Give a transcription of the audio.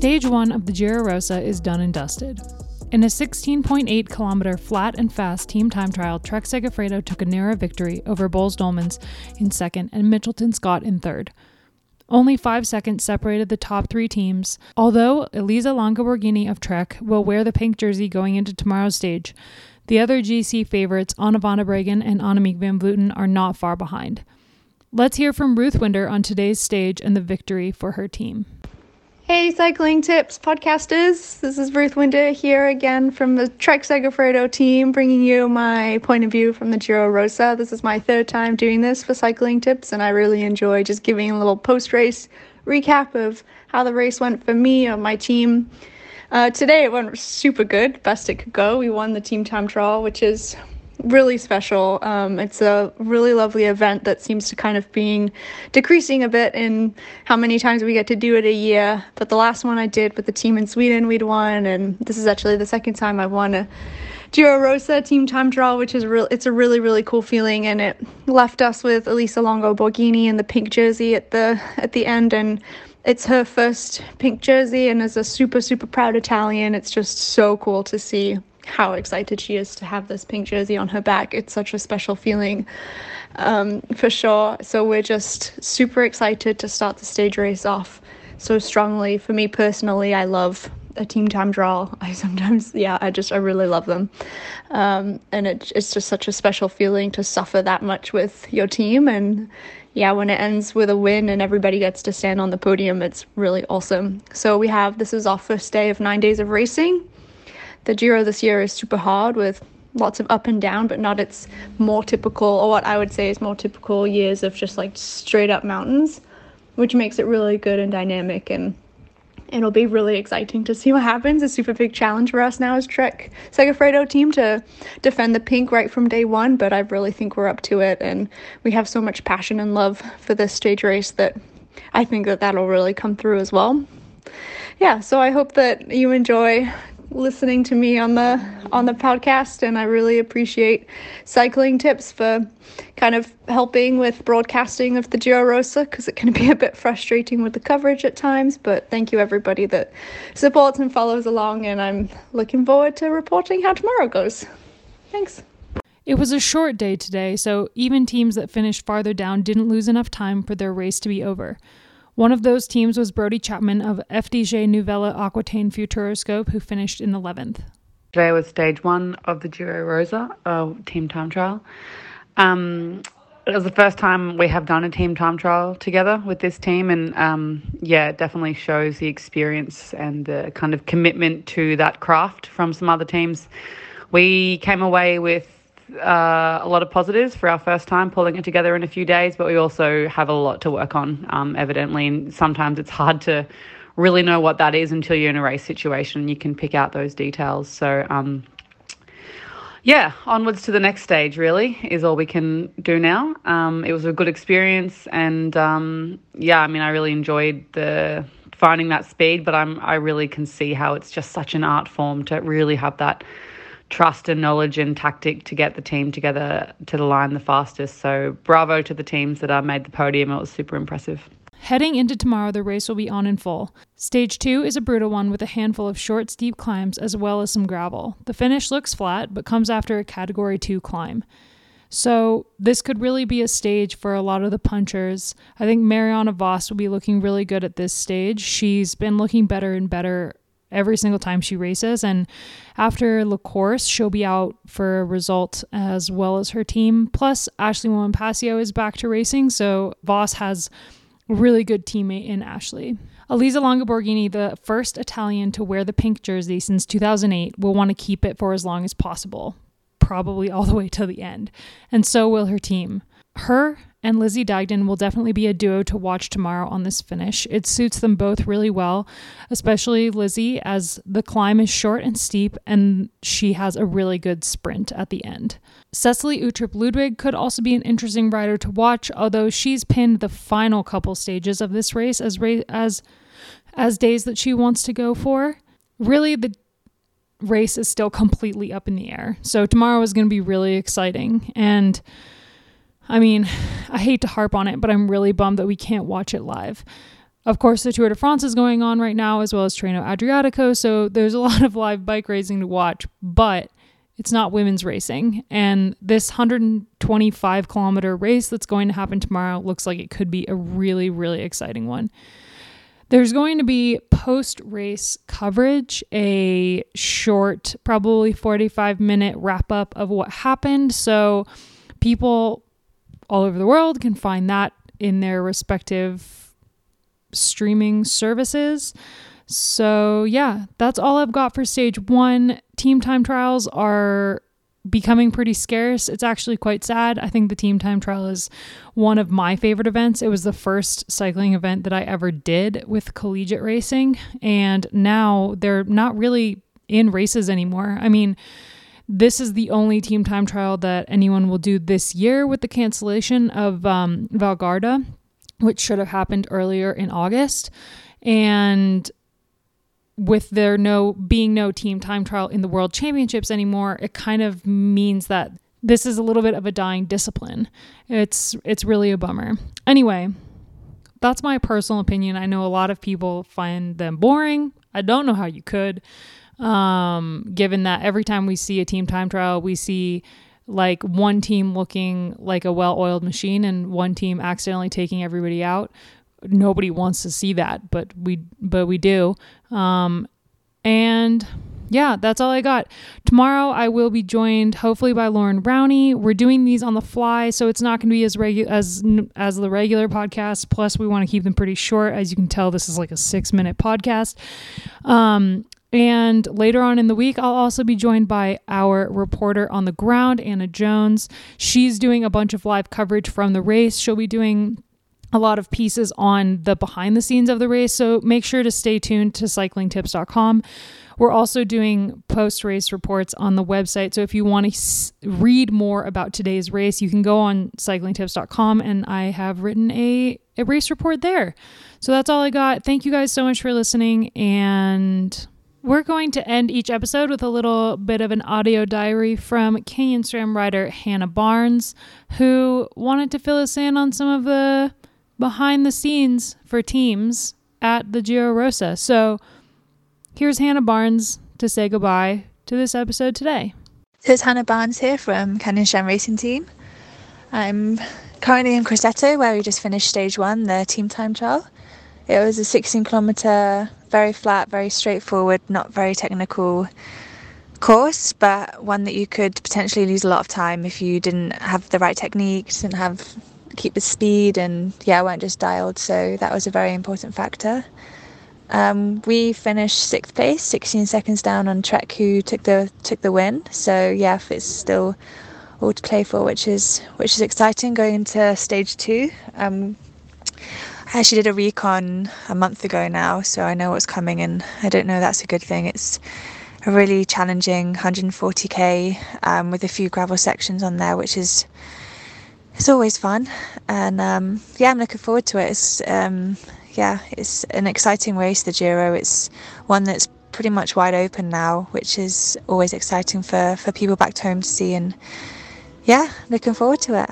Stage 1 of the Giro Rosa is done and dusted. In a 16.8 kilometer flat and fast team time trial, Trek Segafredo took a narrow victory over Boels Dolmans in second and Mitchelton Scott in third. Only five seconds separated the top three teams. Although Elisa Longo Borghini of Trek will wear the pink jersey going into tomorrow's stage, the other GC favorites, Anna van and Annemiek van Vleuten, are not far behind. Let's hear from Ruth Winder on today's stage and the victory for her team. Hey, cycling tips podcasters. This is Ruth Winder here again from the Trek Segafredo team, bringing you my point of view from the Giro Rosa. This is my third time doing this for cycling tips, and I really enjoy just giving a little post race recap of how the race went for me or my team. Uh, today it went super good, best it could go. We won the team time trial, which is really special. Um, it's a really lovely event that seems to kind of being decreasing a bit in how many times we get to do it a year. But the last one I did with the team in Sweden, we'd won, and this is actually the second time I've won a Giro Rosa team time trial, which is real. It's a really really cool feeling, and it left us with Elisa Longo Borghini in the pink jersey at the at the end, and it's her first pink jersey, and as a super super proud Italian, it's just so cool to see how excited she is to have this pink jersey on her back. It's such a special feeling um, for sure. So we're just super excited to start the stage race off so strongly. For me personally, I love a team time draw. I sometimes, yeah, I just, I really love them. Um, and it, it's just such a special feeling to suffer that much with your team. And yeah, when it ends with a win and everybody gets to stand on the podium, it's really awesome. So we have, this is our first day of nine days of racing the Giro this year is super hard with lots of up and down, but not its more typical, or what I would say is more typical years of just like straight up mountains, which makes it really good and dynamic. And it'll be really exciting to see what happens. A super big challenge for us now as Trek Segafredo team to defend the pink right from day one, but I really think we're up to it, and we have so much passion and love for this stage race that I think that that'll really come through as well. Yeah, so I hope that you enjoy listening to me on the on the podcast and I really appreciate cycling tips for kind of helping with broadcasting of the Giro Rosa because it can be a bit frustrating with the coverage at times but thank you everybody that supports and follows along and I'm looking forward to reporting how tomorrow goes. Thanks. It was a short day today, so even teams that finished farther down didn't lose enough time for their race to be over. One of those teams was Brodie Chapman of FDJ Nouvelle Aquitaine Futuroscope, who finished in 11th. Today was stage one of the Giro Rosa uh, team time trial. Um, it was the first time we have done a team time trial together with this team, and um, yeah, it definitely shows the experience and the kind of commitment to that craft from some other teams. We came away with uh, a lot of positives for our first time pulling it together in a few days, but we also have a lot to work on, um, evidently. And sometimes it's hard to really know what that is until you're in a race situation and you can pick out those details. So, um, yeah, onwards to the next stage, really, is all we can do now. Um, it was a good experience, and um, yeah, I mean, I really enjoyed the finding that speed, but I'm I really can see how it's just such an art form to really have that trust and knowledge and tactic to get the team together to the line the fastest. So bravo to the teams that uh, made the podium. It was super impressive. Heading into tomorrow, the race will be on in full. Stage two is a brutal one with a handful of short, steep climbs as well as some gravel. The finish looks flat, but comes after a category two climb. So, this could really be a stage for a lot of the punchers. I think Marianne Vos will be looking really good at this stage. She's been looking better and better every single time she races. And after La Course, she'll be out for a result as well as her team. Plus, Ashleigh Moolman is back to racing, so Vos has a really good teammate in Ashleigh. Elisa Longo Borghini, the first Italian to wear the pink jersey since 2008, will want to keep it for as long as possible, probably all the way to the end. And so will her team. Her and Lizzie Deignan will definitely be a duo to watch tomorrow on this finish. It suits them both really well, especially Lizzie, as the climb is short and steep and she has a really good sprint at the end. Cecilie Uttrup Ludwig could also be an interesting rider to watch, although she's pinned the final couple stages of this race as as as days that she wants to go for. Really, the race is still completely up in the air. So tomorrow is going to be really exciting and I mean, I hate to harp on it, but I'm really bummed that we can't watch it live. Of course, the Tour de France is going on right now, as well as Tirreno Adriatico. So there's a lot of live bike racing to watch, but it's not women's racing. And this 125 kilometer race that's going to happen tomorrow looks like it could be a really, really exciting one. There's going to be post race coverage, a short, probably 45 minute wrap up of what happened. So people all over the world can find that in their respective streaming services. So, yeah, that's all I've got for stage one. Team time trials are becoming pretty scarce. It's actually quite sad. I think the team time trial is one of my favorite events. It was the first cycling event that I ever did with collegiate racing, and now they're not really in races anymore. I mean, this is the only team time trial that anyone will do this year with the cancellation of um, Vårgårda, which should have happened earlier in August. And with there no being no team time trial in the world championships anymore, it kind of means that this is a little bit of a dying discipline. It's it's really a bummer. Anyway, that's my personal opinion. I know a lot of people find them boring. I don't know how you could. Um, given that every time we see a team time trial, we see like one team looking like a well-oiled machine and one team accidentally taking everybody out nobody wants to see that, but we but we do. Um, and yeah, that's all I got. Tomorrow I will be joined hopefully by Lauren Brownie. We're doing these on the fly, so it's not going to be as regular as as the regular podcast. Plus, we want to keep them pretty short. As you can tell, this is like a six minute podcast. Um, and later on in the week, I'll also be joined by our reporter on the ground, Anna Jones. She's doing a bunch of live coverage from the race. She'll be doing a lot of pieces on the behind the scenes of the race. So make sure to stay tuned to cyclingtips.com. We're also doing post race reports on the website. So if you want to read more about today's race, you can go on cyclingtips.com and I have written a, a race report there. So that's all I got. Thank you guys so much for listening. And we're going to end each episode with a little bit of an audio diary from Canyon SRAM rider Hannah Barnes, who wanted to fill us in on some of the behind the scenes for teams at the Giro Rosa. So here's Hannah Barnes to say goodbye to this episode today. So it's Hannah Barnes here from Canyon SRAM Racing Team. I'm currently in Grosseto where we just finished stage one, the team time trial. It was a 16 kilometre, very flat, very straightforward, not very technical course, but one that you could potentially lose a lot of time if you didn't have the right techniques didn't have keep the speed and yeah, weren't just dialed. So that was a very important factor. Um, we finished sixth place, 16 seconds down on Trek, who took the took the win. So yeah, it's still all to play for, which is which is exciting going into stage two. Um, I actually did a recon a month ago now, so I know what's coming, and I don't know that's a good thing. It's a really challenging 140k um, with a few gravel sections on there, which is it's always fun, and um, yeah, I'm looking forward to it. It's um, yeah, it's an exciting race, the Giro. It's one that's pretty much wide open now, which is always exciting for for people back home to see, and yeah, looking forward to it.